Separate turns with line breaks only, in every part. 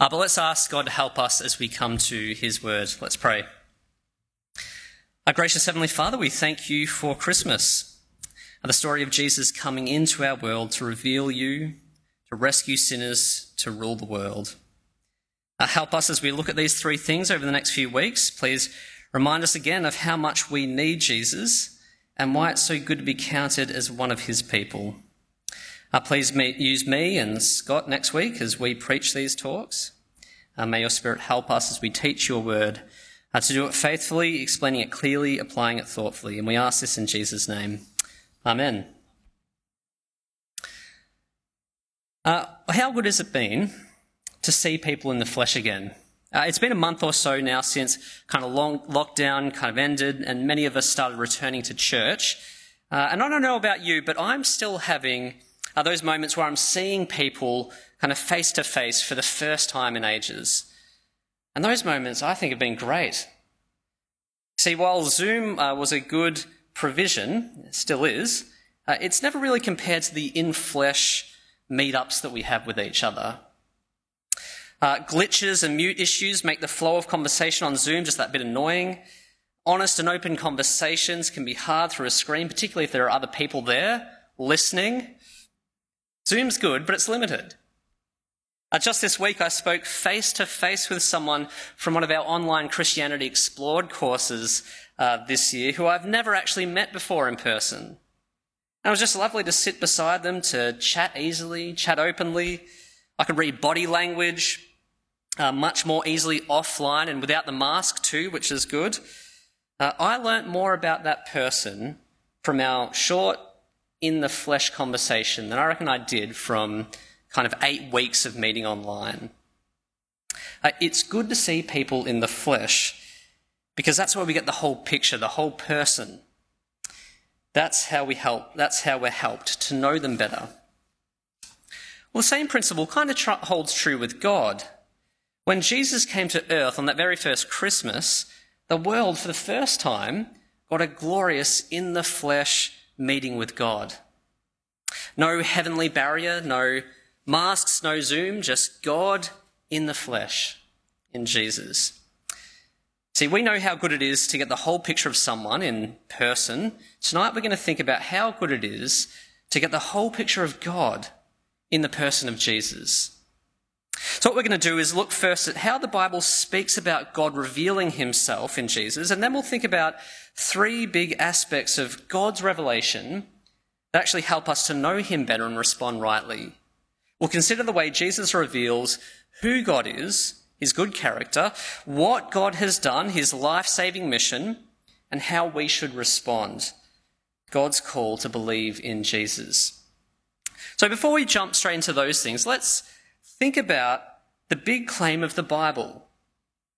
Uh, but let's ask God to help us as we come to his word. Let's pray. Our gracious Heavenly Father, we thank you for Christmas, the story of Jesus coming into our world to reveal you, to rescue sinners, to rule the world. Uh, help us as we look at these three things over the next few weeks. Please remind us again of how much we need Jesus and why it's so good to be counted as one of his people. Uh, please use me and Scott next week as we preach these talks. Uh, may your Spirit help us as we teach your word uh, to do it faithfully, explaining it clearly, applying it thoughtfully. And we ask this in Jesus' name. Amen. Uh, how good has it been to see people in the flesh again? Uh, it's been a month or so now since kind of long lockdown kind of ended, and many of us started returning to church. Uh, and I don't know about you, but I'm still having are those moments where I'm seeing people kind of face to face for the first time in ages. And those moments I think have been great. See, while Zoom uh, was a good provision, still is, uh, it's never really compared to the in flesh meetups that we have with each other. Uh, glitches and mute issues make the flow of conversation on Zoom just that bit annoying. Honest and open conversations can be hard through a screen, particularly if there are other people there listening. Zoom's good, but it's limited. Uh, just this week, I spoke face to face with someone from one of our online Christianity Explored courses uh, this year who I've never actually met before in person. And it was just lovely to sit beside them, to chat easily, chat openly. I could read body language uh, much more easily offline and without the mask, too, which is good. Uh, I learnt more about that person from our short in the flesh conversation than I reckon I did from kind of eight weeks of meeting online. Uh, it's good to see people in the flesh because that's where we get the whole picture, the whole person. That's how we help, that's how we're helped to know them better. Well, the same principle kind of tr- holds true with God. When Jesus came to earth on that very first Christmas, the world for the first time got a glorious in the flesh meeting with God. No heavenly barrier, no masks, no Zoom, just God in the flesh, in Jesus. See, we know how good it is to get the whole picture of someone in person. Tonight we're going to think about how good it is to get the whole picture of God in the person of Jesus. So, what we're going to do is look first at how the Bible speaks about God revealing himself in Jesus, and then we'll think about three big aspects of God's revelation that actually help us to know him better and respond rightly. We'll consider the way Jesus reveals who God is, his good character, what God has done, his life saving mission, and how we should respond. God's call to believe in Jesus. So before we jump straight into those things, let's think about the big claim of the Bible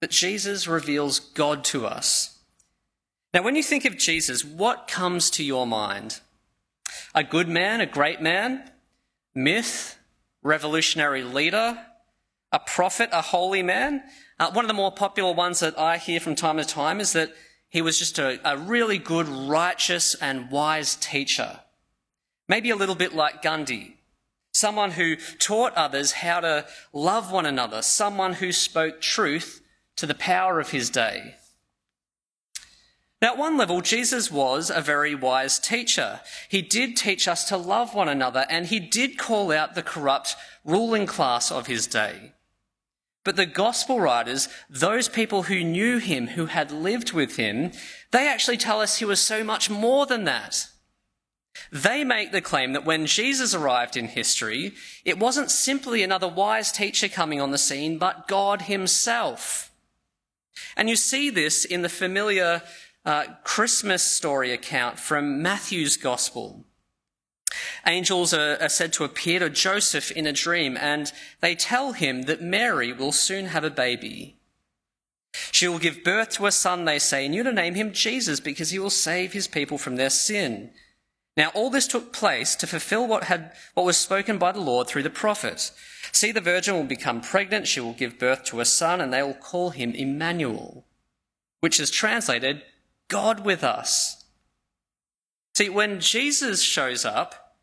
that Jesus reveals God to us. Now, when you think of Jesus, what comes to your mind? A good man, a great man, myth, revolutionary leader, a prophet, a holy man. Uh, one of the more popular ones that I hear from time to time is that he was just a, a really good, righteous, and wise teacher. Maybe a little bit like Gandhi, someone who taught others how to love one another, someone who spoke truth to the power of his day. Now, at one level, Jesus was a very wise teacher. He did teach us to love one another, and he did call out the corrupt ruling class of his day. But the gospel writers, those people who knew him, who had lived with him, they actually tell us he was so much more than that. They make the claim that when Jesus arrived in history, it wasn't simply another wise teacher coming on the scene, but God himself. And you see this in the familiar uh, Christmas story account from Matthew's Gospel. Angels are, are said to appear to Joseph in a dream, and they tell him that Mary will soon have a baby. She will give birth to a son, they say, and you're to name him Jesus because he will save his people from their sin. Now, all this took place to fulfill what, had, what was spoken by the Lord through the prophet. See, the virgin will become pregnant, she will give birth to a son, and they will call him Emmanuel, which is translated God with us. See, when Jesus shows up,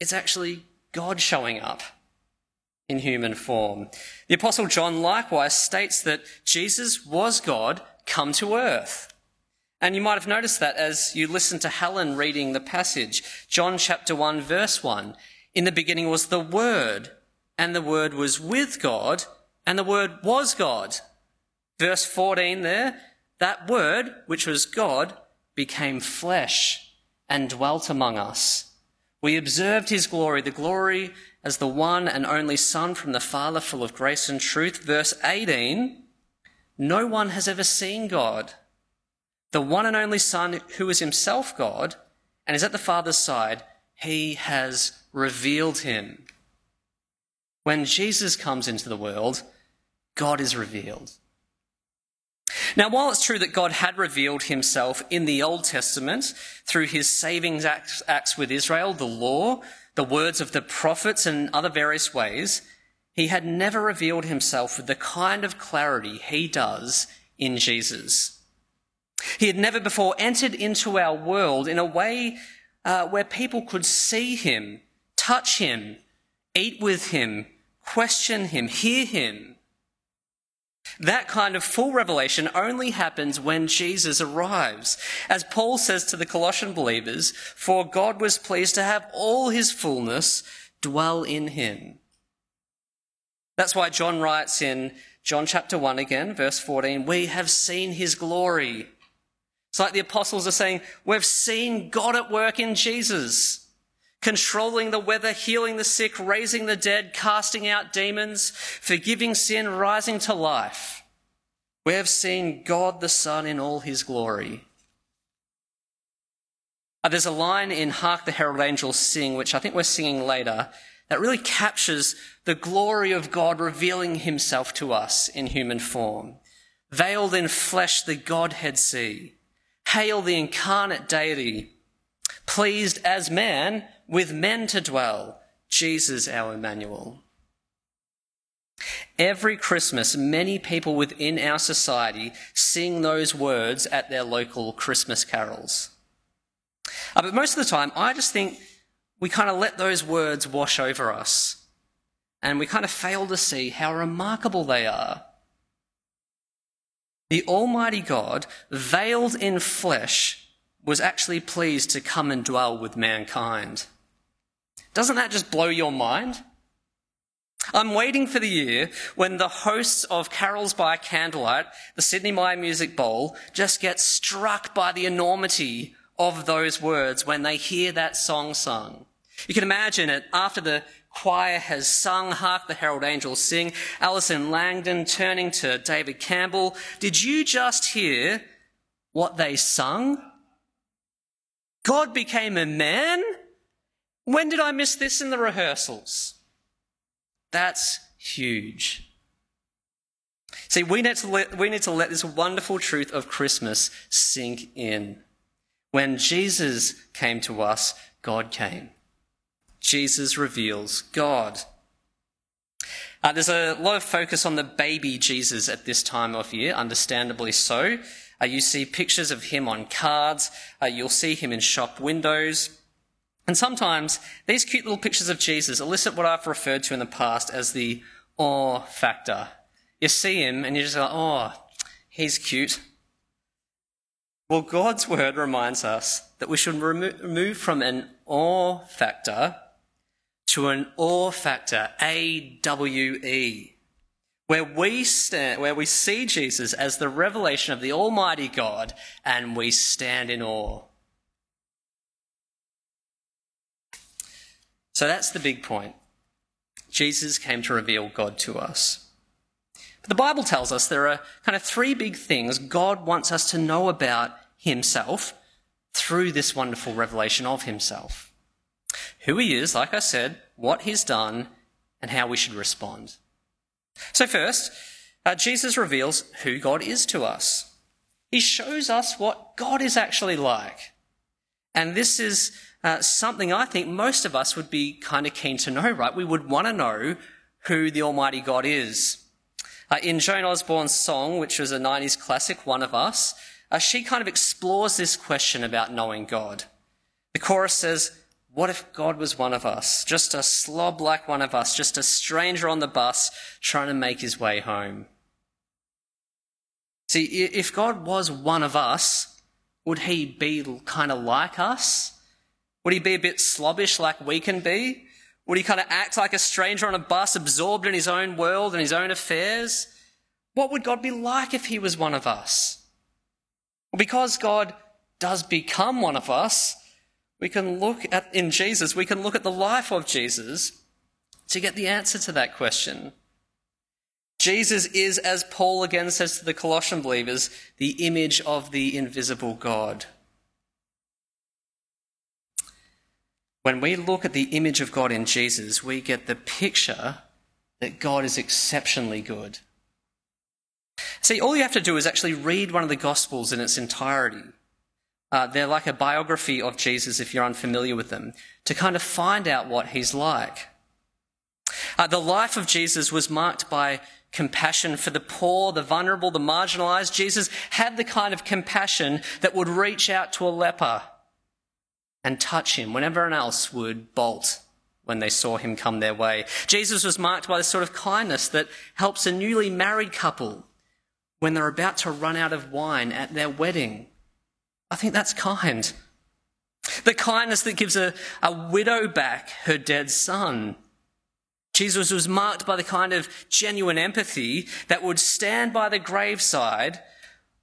it's actually God showing up. in human form. The Apostle John likewise states that Jesus was God come to earth. And you might have noticed that as you listen to Helen reading the passage. John chapter 1, verse 1. In the beginning was the Word, and the Word was with God, and the Word was God. Verse 14 there, that Word, which was God, became flesh and dwelt among us. We observed his glory, the glory as the one and only Son from the Father, full of grace and truth. Verse 18 No one has ever seen God. The one and only Son, who is himself God and is at the Father's side, he has revealed him. When Jesus comes into the world, God is revealed. Now, while it's true that God had revealed himself in the Old Testament through his saving acts, acts with Israel, the law, the words of the prophets, and other various ways, he had never revealed himself with the kind of clarity he does in Jesus. He had never before entered into our world in a way uh, where people could see him, touch him, eat with him, question him, hear him. That kind of full revelation only happens when Jesus arrives. As Paul says to the Colossian believers, for God was pleased to have all his fullness dwell in him. That's why John writes in John chapter 1 again, verse 14, we have seen his glory. It's like the apostles are saying, we've seen God at work in Jesus controlling the weather, healing the sick, raising the dead, casting out demons, forgiving sin, rising to life. We have seen God the Son in all his glory. Uh, there's a line in Hark the Herald Angels Sing, which I think we're singing later, that really captures the glory of God revealing himself to us in human form. Veiled in flesh, the Godhead see. Hail the incarnate deity. Pleased as man with men to dwell, Jesus our Emmanuel. Every Christmas, many people within our society sing those words at their local Christmas carols. Uh, but most of the time, I just think we kind of let those words wash over us. And we kind of fail to see how remarkable they are. The Almighty God, veiled in flesh, was actually pleased to come and dwell with mankind. Doesn't that just blow your mind? I'm waiting for the year when the hosts of Carols by Candlelight, the Sydney Myer Music Bowl, just get struck by the enormity of those words when they hear that song sung. You can imagine it after the choir has sung Hark the Herald Angels Sing, Allison Langdon turning to David Campbell. Did you just hear what they sung? God became a man? When did I miss this in the rehearsals? That's huge. See, we need, to let, we need to let this wonderful truth of Christmas sink in. When Jesus came to us, God came. Jesus reveals God. Uh, there's a lot of focus on the baby Jesus at this time of year, understandably so. Uh, you see pictures of him on cards, uh, you'll see him in shop windows. And sometimes these cute little pictures of Jesus elicit what I've referred to in the past as the awe factor. You see him and you're just like, oh, he's cute. Well, God's word reminds us that we should move from an awe factor to an awe factor, A-W-E, where we stand, where we see Jesus as the revelation of the Almighty God and we stand in awe. So that's the big point. Jesus came to reveal God to us. But the Bible tells us there are kind of three big things God wants us to know about himself through this wonderful revelation of himself. Who he is, like I said, what he's done, and how we should respond. So first, uh, Jesus reveals who God is to us. He shows us what God is actually like. And this is uh, something I think most of us would be kind of keen to know, right? We would want to know who the Almighty God is. Uh, in Joan Osborne's song, which was a 90s classic, One of Us, uh, she kind of explores this question about knowing God. The chorus says, What if God was one of us, just a slob like one of us, just a stranger on the bus trying to make his way home? See, if God was one of us, would he be kind of like us? Would he be a bit slobbish like we can be? Would he kind of act like a stranger on a bus, absorbed in his own world and his own affairs? What would God be like if he was one of us? Well, because God does become one of us, we can look at in Jesus, we can look at the life of Jesus to get the answer to that question. Jesus is, as Paul again says to the Colossian believers, the image of the invisible God. When we look at the image of God in Jesus, we get the picture that God is exceptionally good. See, all you have to do is actually read one of the Gospels in its entirety. Uh, they're like a biography of Jesus if you're unfamiliar with them, to kind of find out what he's like. Uh, the life of Jesus was marked by compassion for the poor, the vulnerable, the marginalized. Jesus had the kind of compassion that would reach out to a leper and touch him when everyone else would bolt when they saw him come their way. Jesus was marked by the sort of kindness that helps a newly married couple when they're about to run out of wine at their wedding. I think that's kind. The kindness that gives a, a widow back her dead son. Jesus was marked by the kind of genuine empathy that would stand by the graveside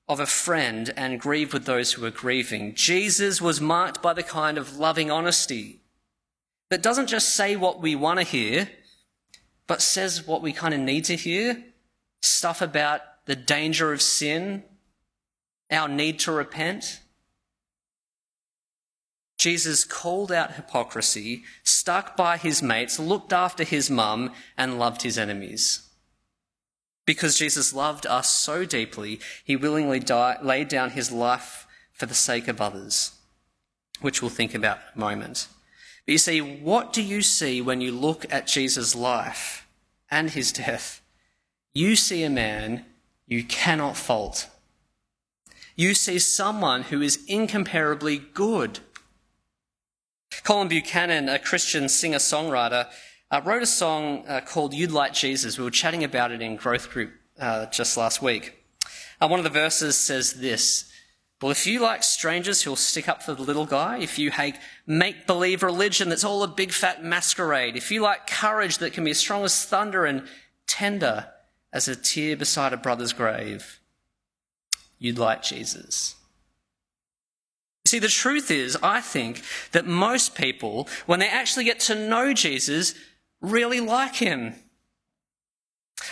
of a friend and grieve with those who are grieving. Jesus was marked by the kind of loving honesty that doesn't just say what we want to hear, but says what we kind of need to hear. Stuff about the danger of sin, our need to repent. Jesus called out hypocrisy, stuck by his mates, looked after his mum, and loved his enemies. Because Jesus loved us so deeply, he willingly died, laid down his life for the sake of others, which we'll think about in a moment. But you see, what do you see when you look at Jesus' life and his death? You see a man you cannot fault. You see someone who is incomparably good. Colin Buchanan, a Christian singer songwriter, uh, wrote a song uh, called You'd Like Jesus. We were chatting about it in growth group uh, just last week. Uh, one of the verses says this Well, if you like strangers who'll stick up for the little guy, if you hate make believe religion that's all a big fat masquerade, if you like courage that can be as strong as thunder and tender as a tear beside a brother's grave, you'd like Jesus. See, the truth is, I think that most people, when they actually get to know Jesus, really like him.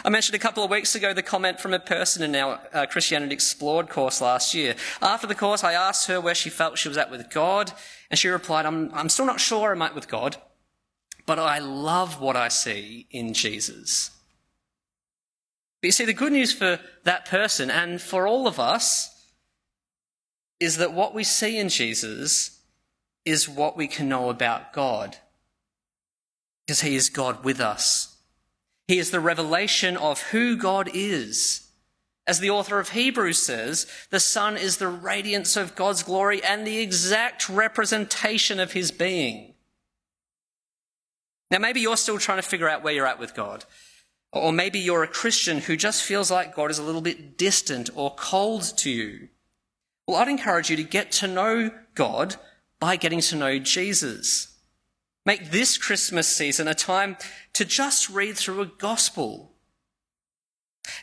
I mentioned a couple of weeks ago the comment from a person in our uh, Christianity Explored course last year. After the course, I asked her where she felt she was at with God, and she replied, I'm, I'm still not sure I'm at with God, but I love what I see in Jesus. But you see, the good news for that person and for all of us is that what we see in Jesus is what we can know about God because he is God with us. He is the revelation of who God is. As the author of Hebrews says, the Son is the radiance of God's glory and the exact representation of his being. Now, maybe you're still trying to figure out where you're at with God. Or maybe you're a Christian who just feels like God is a little bit distant or cold to you. Well, I'd encourage you to get to know God by getting to know Jesus. Make this Christmas season a time to just read through a gospel.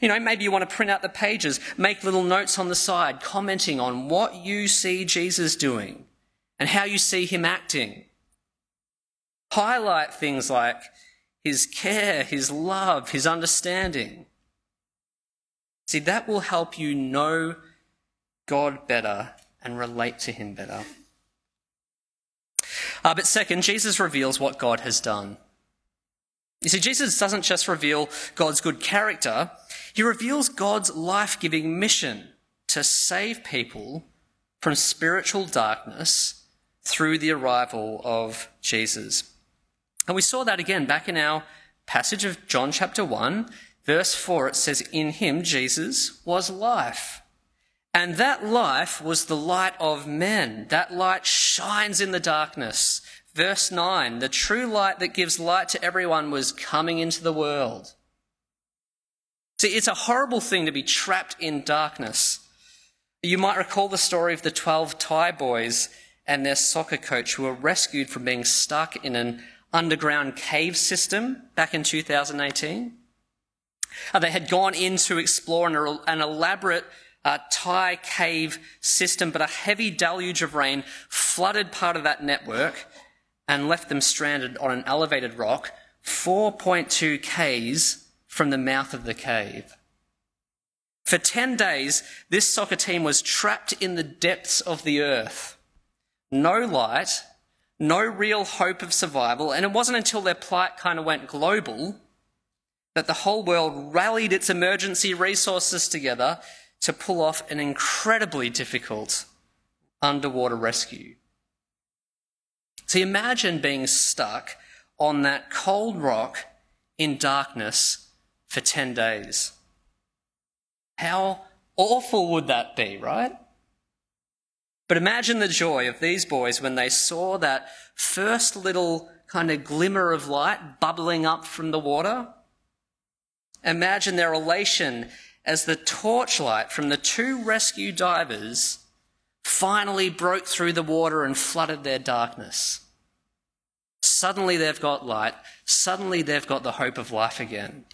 You know, maybe you want to print out the pages, make little notes on the side, commenting on what you see Jesus doing and how you see him acting. Highlight things like his care, his love, his understanding. See, that will help you know God better and relate to him better. Uh, but second, Jesus reveals what God has done. You see, Jesus doesn't just reveal God's good character, he reveals God's life giving mission to save people from spiritual darkness through the arrival of Jesus. And we saw that again back in our passage of John chapter 1, verse 4. It says, In him, Jesus, was life. And that life was the light of men. That light shines in the darkness. Verse 9 The true light that gives light to everyone was coming into the world. See, it's a horrible thing to be trapped in darkness. You might recall the story of the 12 Thai boys and their soccer coach who were rescued from being stuck in an underground cave system back in 2018. Uh, they had gone in to explore an, an elaborate uh, Thai cave system, but a heavy deluge of rain flooded part of that network and left them stranded on an elevated rock 4.2 k's from the mouth of the cave. For 10 days, this soccer team was trapped in the depths of the earth. No light, no real hope of survival, and it wasn't until their plight kind of went global that the whole world rallied its emergency resources together to pull off an incredibly difficult underwater rescue. So imagine being stuck on that cold rock in darkness for 10 days. How awful would that be, right? But imagine the joy of these boys when they saw that first little kind of glimmer of light bubbling up from the water. Imagine their elation as the torchlight from the two rescue divers finally broke through the water and flooded their darkness. Suddenly they've got light. Suddenly they've got the hope of life again.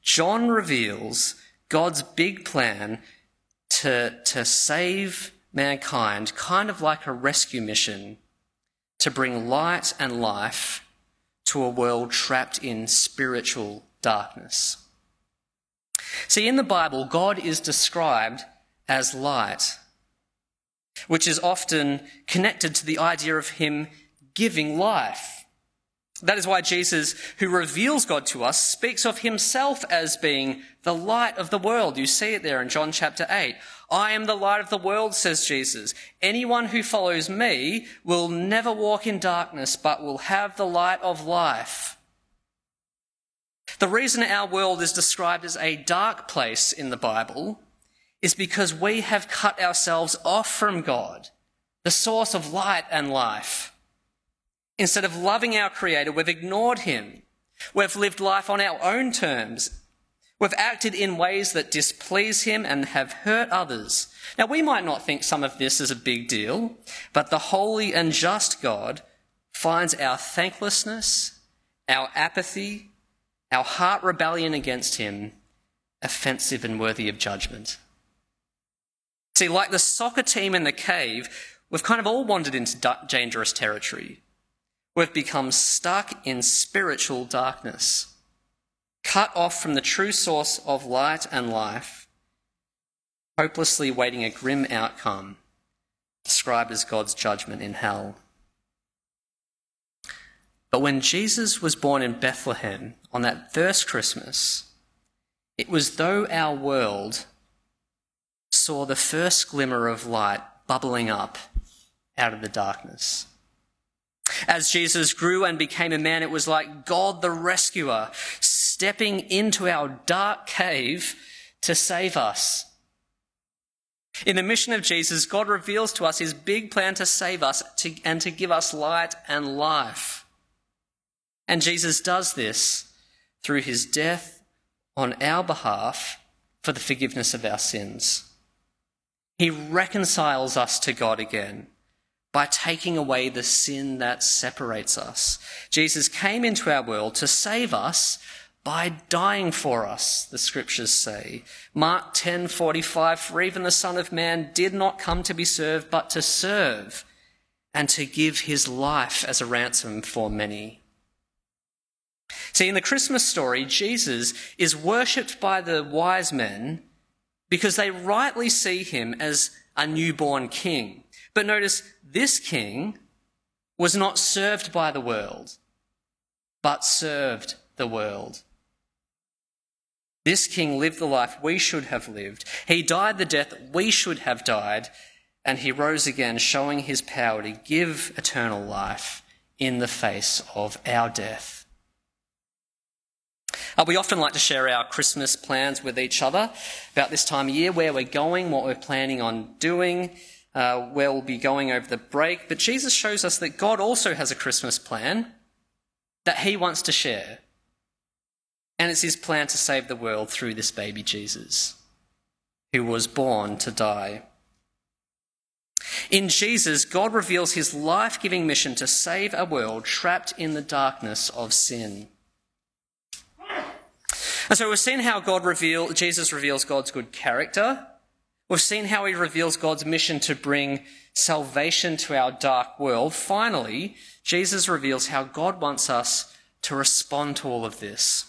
John reveals God's big plan to, to save mankind, kind of like a rescue mission, to bring light and life to a world trapped in spiritual darkness. See, in the Bible, God is described as light, which is often connected to the idea of Him giving life. That is why Jesus, who reveals God to us, speaks of himself as being the light of the world. You see it there in John chapter 8. I am the light of the world, says Jesus. Anyone who follows me will never walk in darkness, but will have the light of life. The reason our world is described as a dark place in the Bible is because we have cut ourselves off from God, the source of light and life. Instead of loving our Creator, we've ignored Him. We've lived life on our own terms. We've acted in ways that displease Him and have hurt others. Now, we might not think some of this is a big deal, but the holy and just God finds our thanklessness, our apathy, our heart rebellion against him offensive and worthy of judgment. See, like the soccer team in the cave, we've kind of all wandered into dangerous territory. We've become stuck in spiritual darkness, cut off from the true source of light and life, hopelessly waiting a grim outcome described as God's judgment in hell. But when Jesus was born in Bethlehem on that first Christmas, it was though our world saw the first glimmer of light bubbling up out of the darkness. As Jesus grew and became a man, it was like God the rescuer stepping into our dark cave to save us. In the mission of Jesus, God reveals to us his big plan to save us and to give us light and life. And Jesus does this through his death on our behalf for the forgiveness of our sins. He reconciles us to God again by taking away the sin that separates us. Jesus came into our world to save us by dying for us, the scriptures say. Mark 10:45 for even the son of man did not come to be served but to serve and to give his life as a ransom for many. See, in the Christmas story, Jesus is worshipped by the wise men because they rightly see him as a newborn king. But notice, this king was not served by the world, but served the world. This king lived the life we should have lived. He died the death we should have died, and he rose again, showing his power to give eternal life in the face of our death. Uh, we often like to share our Christmas plans with each other about this time of year, where we're going, what we're planning on doing. uh, where we'll be going over the break. But Jesus shows us that God also has a Christmas plan that he wants to share. And it's his plan to save the world through this baby Jesus, who was born to die. In Jesus, God reveals his life giving mission to save a world trapped in the darkness of sin. And so we've seen how God reveal, Jesus reveals God's good character. We've seen how he reveals God's mission to bring salvation to our dark world. Finally, Jesus reveals how God wants us to respond to all of this.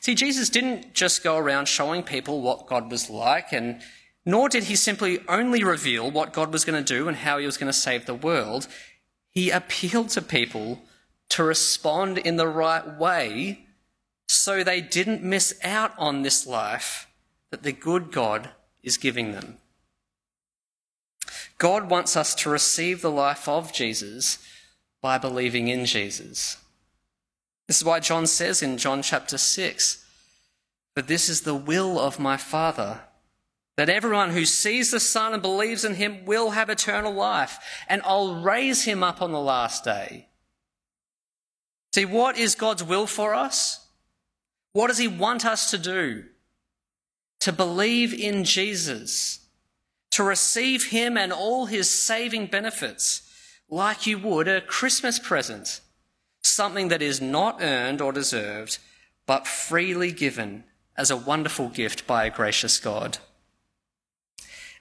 See, Jesus didn't just go around showing people what God was like, and nor did he simply only reveal what God was going to do and how he was going to save the world. He appealed to people to respond in the right way so they didn't miss out on this life that the good God is giving them. God wants us to receive the life of Jesus by believing in Jesus. This is why John says in John chapter 6 But this is the will of my Father, that everyone who sees the Son and believes in him will have eternal life, and I'll raise him up on the last day. See, what is God's will for us? What does he want us to do? To believe in Jesus, to receive him and all his saving benefits, like you would a Christmas present something that is not earned or deserved, but freely given as a wonderful gift by a gracious God.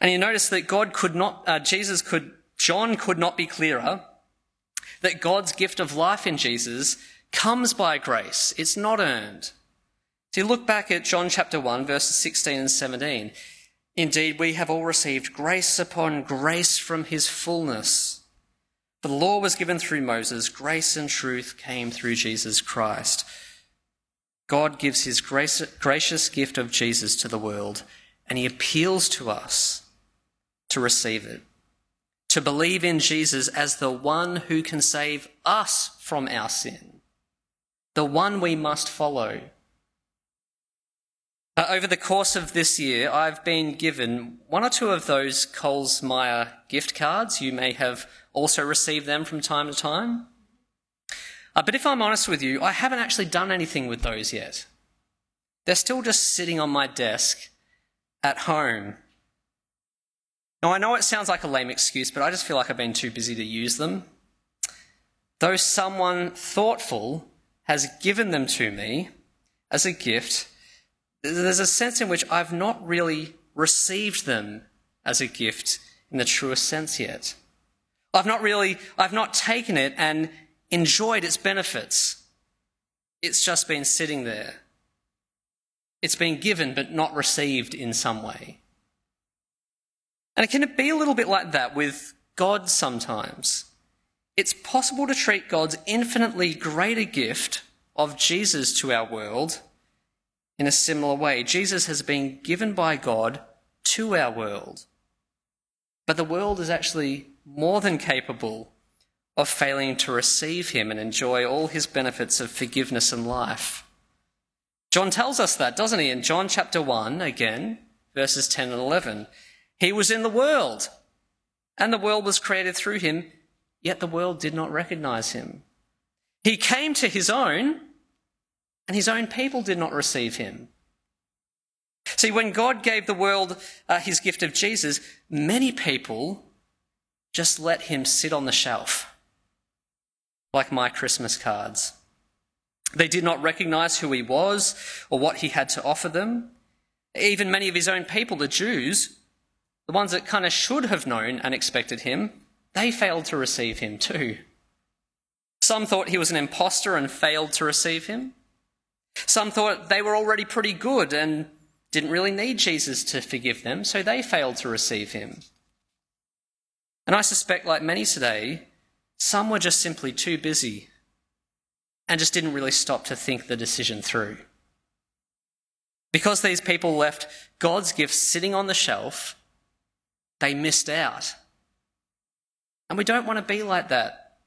And you notice that God could not, uh, Jesus could, John could not be clearer that God's gift of life in Jesus comes by grace. It's not earned. So you look back at John chapter 1, verses 16 and 17. Indeed, we have all received grace upon grace from his fullness. The law was given through Moses, grace and truth came through Jesus Christ. God gives his grace, gracious gift of Jesus to the world, and he appeals to us to receive it, to believe in Jesus as the one who can save us from our sin, the one we must follow. Uh, over the course of this year, I've been given one or two of those Coles Myer gift cards. You may have also received them from time to time. Uh, but if I'm honest with you, I haven't actually done anything with those yet. They're still just sitting on my desk at home. Now, I know it sounds like a lame excuse, but I just feel like I've been too busy to use them. Though someone thoughtful has given them to me as a gift, there's a sense in which I've not really received them as a gift in the truest sense yet. I've not really, I've not taken it and enjoyed its benefits. It's just been sitting there. It's been given but not received in some way. And it can it be a little bit like that with God sometimes? It's possible to treat God's infinitely greater gift of Jesus to our world in a similar way. Jesus has been given by God to our world. But the world is actually more than capable of failing to receive him and enjoy all his benefits of forgiveness and life. John tells us that, doesn't he? In John chapter 1, again, verses 10 and 11. He was in the world, and the world was created through him, yet the world did not recognize him. He came to his own, and his own people did not receive him. See, when God gave the world uh, his gift of Jesus, many people just let him sit on the shelf, like my Christmas cards. They did not recognize who he was or what he had to offer them. Even many of his own people, the Jews, the ones that kind of should have known and expected him, they failed to receive him too. Some thought he was an impostor and failed to receive him. Some thought they were already pretty good and didn't really need Jesus to forgive them, so they failed to receive him. And I suspect, like many today, some were just simply too busy and just didn't really stop to think the decision through. Because these people left God's gifts sitting on the shelf, they missed out. And we don't want to be like that.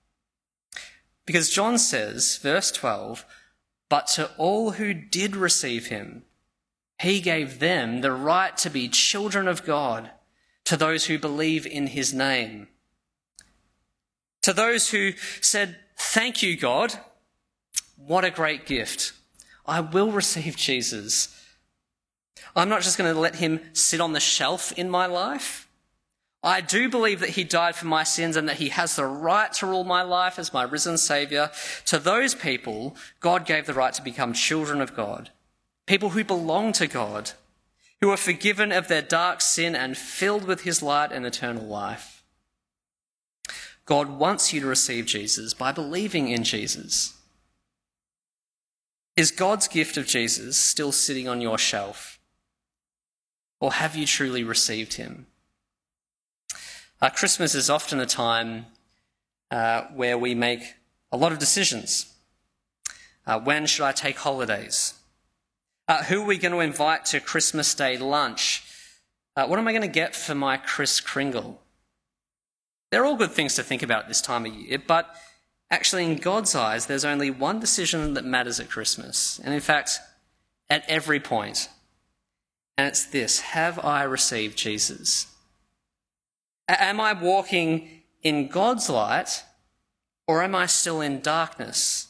Because John says, verse 12, but to all who did receive him, he gave them the right to be children of God to those who believe in his name. To those who said, Thank you, God. What a great gift. I will receive Jesus. I'm not just going to let him sit on the shelf in my life. I do believe that he died for my sins and that he has the right to rule my life as my risen Saviour. To those people, God gave the right to become children of God, people who belong to God, who are forgiven of their dark sin and filled with his light and eternal life. God wants you to receive Jesus by believing in Jesus. Is God's gift of Jesus still sitting on your shelf? Or have you truly received him? Uh, Christmas is often a time uh, where we make a lot of decisions. Uh, when should I take holidays? Uh, who are we going to invite to Christmas Day lunch? Uh, what am I going to get for my Kris Kringle? They're all good things to think about this time of year, but actually, in God's eyes, there's only one decision that matters at Christmas. And in fact, at every point. And it's this Have I received Jesus? Am I walking in God's light or am I still in darkness?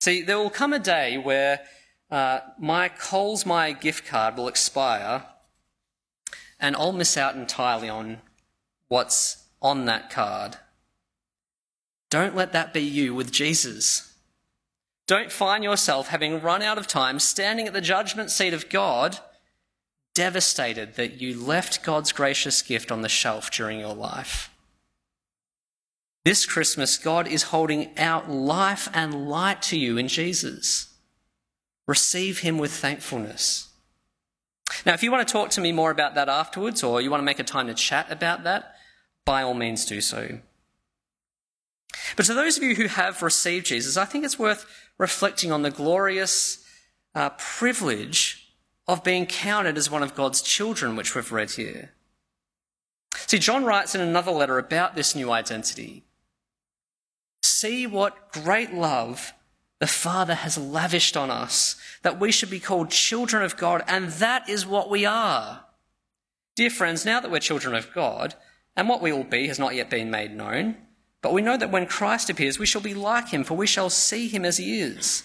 See, there will come a day where uh, my Coles My gift card will expire and I'll miss out entirely on what's on that card. Don't let that be you with Jesus. Don't find yourself having run out of time standing at the judgment seat of God devastated that you left God's gracious gift on the shelf during your life. This Christmas, God is holding out life and light to you in Jesus. Receive Him with thankfulness. Now, if you want to talk to me more about that afterwards, or you want to make a time to chat about that, by all means do so. But to those of you who have received Jesus, I think it's worth reflecting on the glorious uh, privilege of being counted as one of God's children, which we've read here. See, John writes in another letter about this new identity. See what great love the Father has lavished on us, that we should be called children of God, and that is what we are. Dear friends, now that we're children of God, and what we will be has not yet been made known, but we know that when Christ appears, we shall be like him, for we shall see him as he is.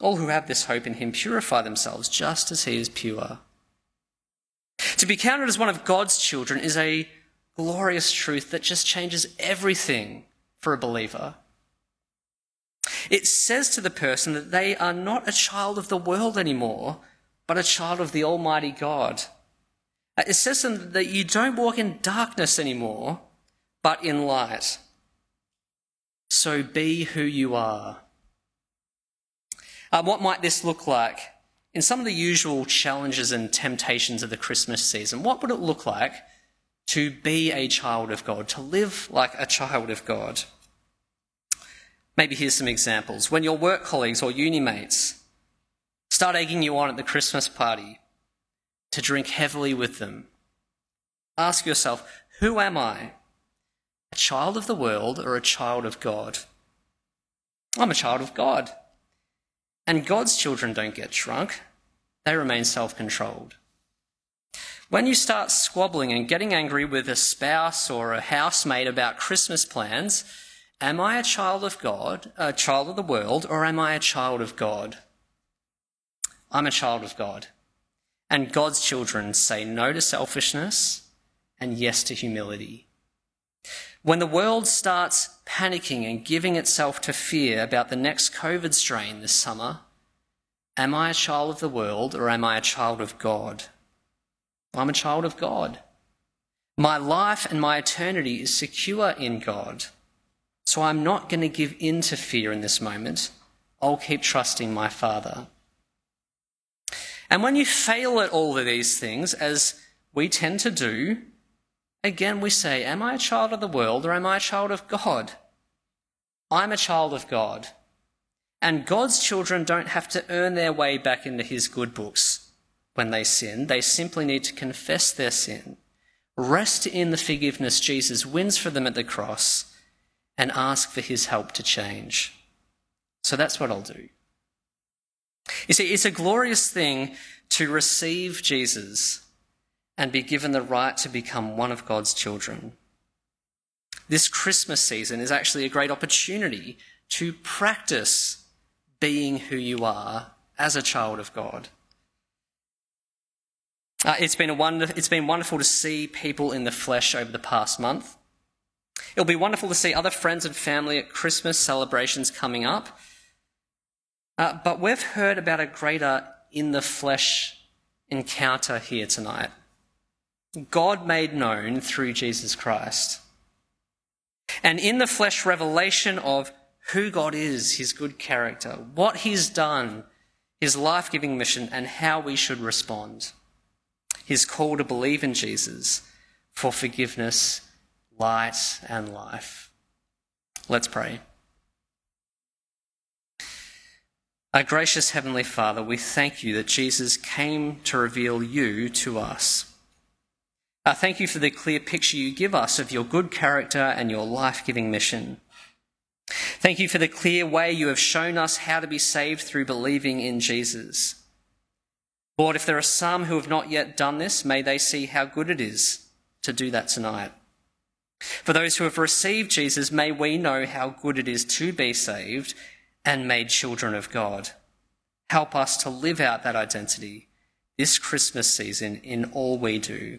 All who have this hope in him purify themselves just as he is pure. To be counted as one of God's children is a glorious truth that just changes everything for a believer. It says to the person that they are not a child of the world anymore, but a child of the Almighty God. Uh, it says to them that you don't walk in darkness anymore, but in light. So be who you are. Uh, what might this look like? In some of the usual challenges and temptations of the Christmas season, what would it look like to be a child of God, to live like a child of God? Maybe here's some examples. When your work colleagues or uni mates start egging you on at the Christmas party to drink heavily with them, ask yourself, who am I? A child of the world or a child of God? I'm a child of God. And God's children don't get drunk, they remain self controlled. When you start squabbling and getting angry with a spouse or a housemate about Christmas plans, am I a child of God, a child of the world, or am I a child of God? I'm a child of God. And God's children say no to selfishness and yes to humility. When the world starts panicking and giving itself to fear about the next COVID strain this summer, am I a child of the world or am I a child of God? I'm a child of God. My life and my eternity is secure in God. So I'm not going to give in to fear in this moment. I'll keep trusting my Father. And when you fail at all of these things, as we tend to do, Again, we say, Am I a child of the world or am I a child of God? I'm a child of God. And God's children don't have to earn their way back into his good books when they sin. They simply need to confess their sin, rest in the forgiveness Jesus wins for them at the cross, and ask for his help to change. So that's what I'll do. You see, it's a glorious thing to receive Jesus and be given the right to become one of God's children. This Christmas season is actually a great opportunity to practice being who you are as a child of God. Uh, it's, been a wonder, it's been wonderful to see people in the flesh over the past month. It'll be wonderful to see other friends and family at Christmas celebrations coming up. Uh, but we've heard about a greater in the flesh encounter here tonight. God made known through Jesus Christ. And in the flesh revelation of who God is, his good character, what he's done, his life giving mission, and how we should respond. His call to believe in Jesus for forgiveness, light, and life. Let's pray. Our gracious Heavenly Father, we thank you that Jesus came to reveal you to us. I thank you for the clear picture you give us of your good character and your life giving mission. Thank you for the clear way you have shown us how to be saved through believing in Jesus. Lord, if there are some who have not yet done this, may they see how good it is to do that tonight. For those who have received Jesus, may we know how good it is to be saved and made children of God. Help us to live out that identity this Christmas season in all we do.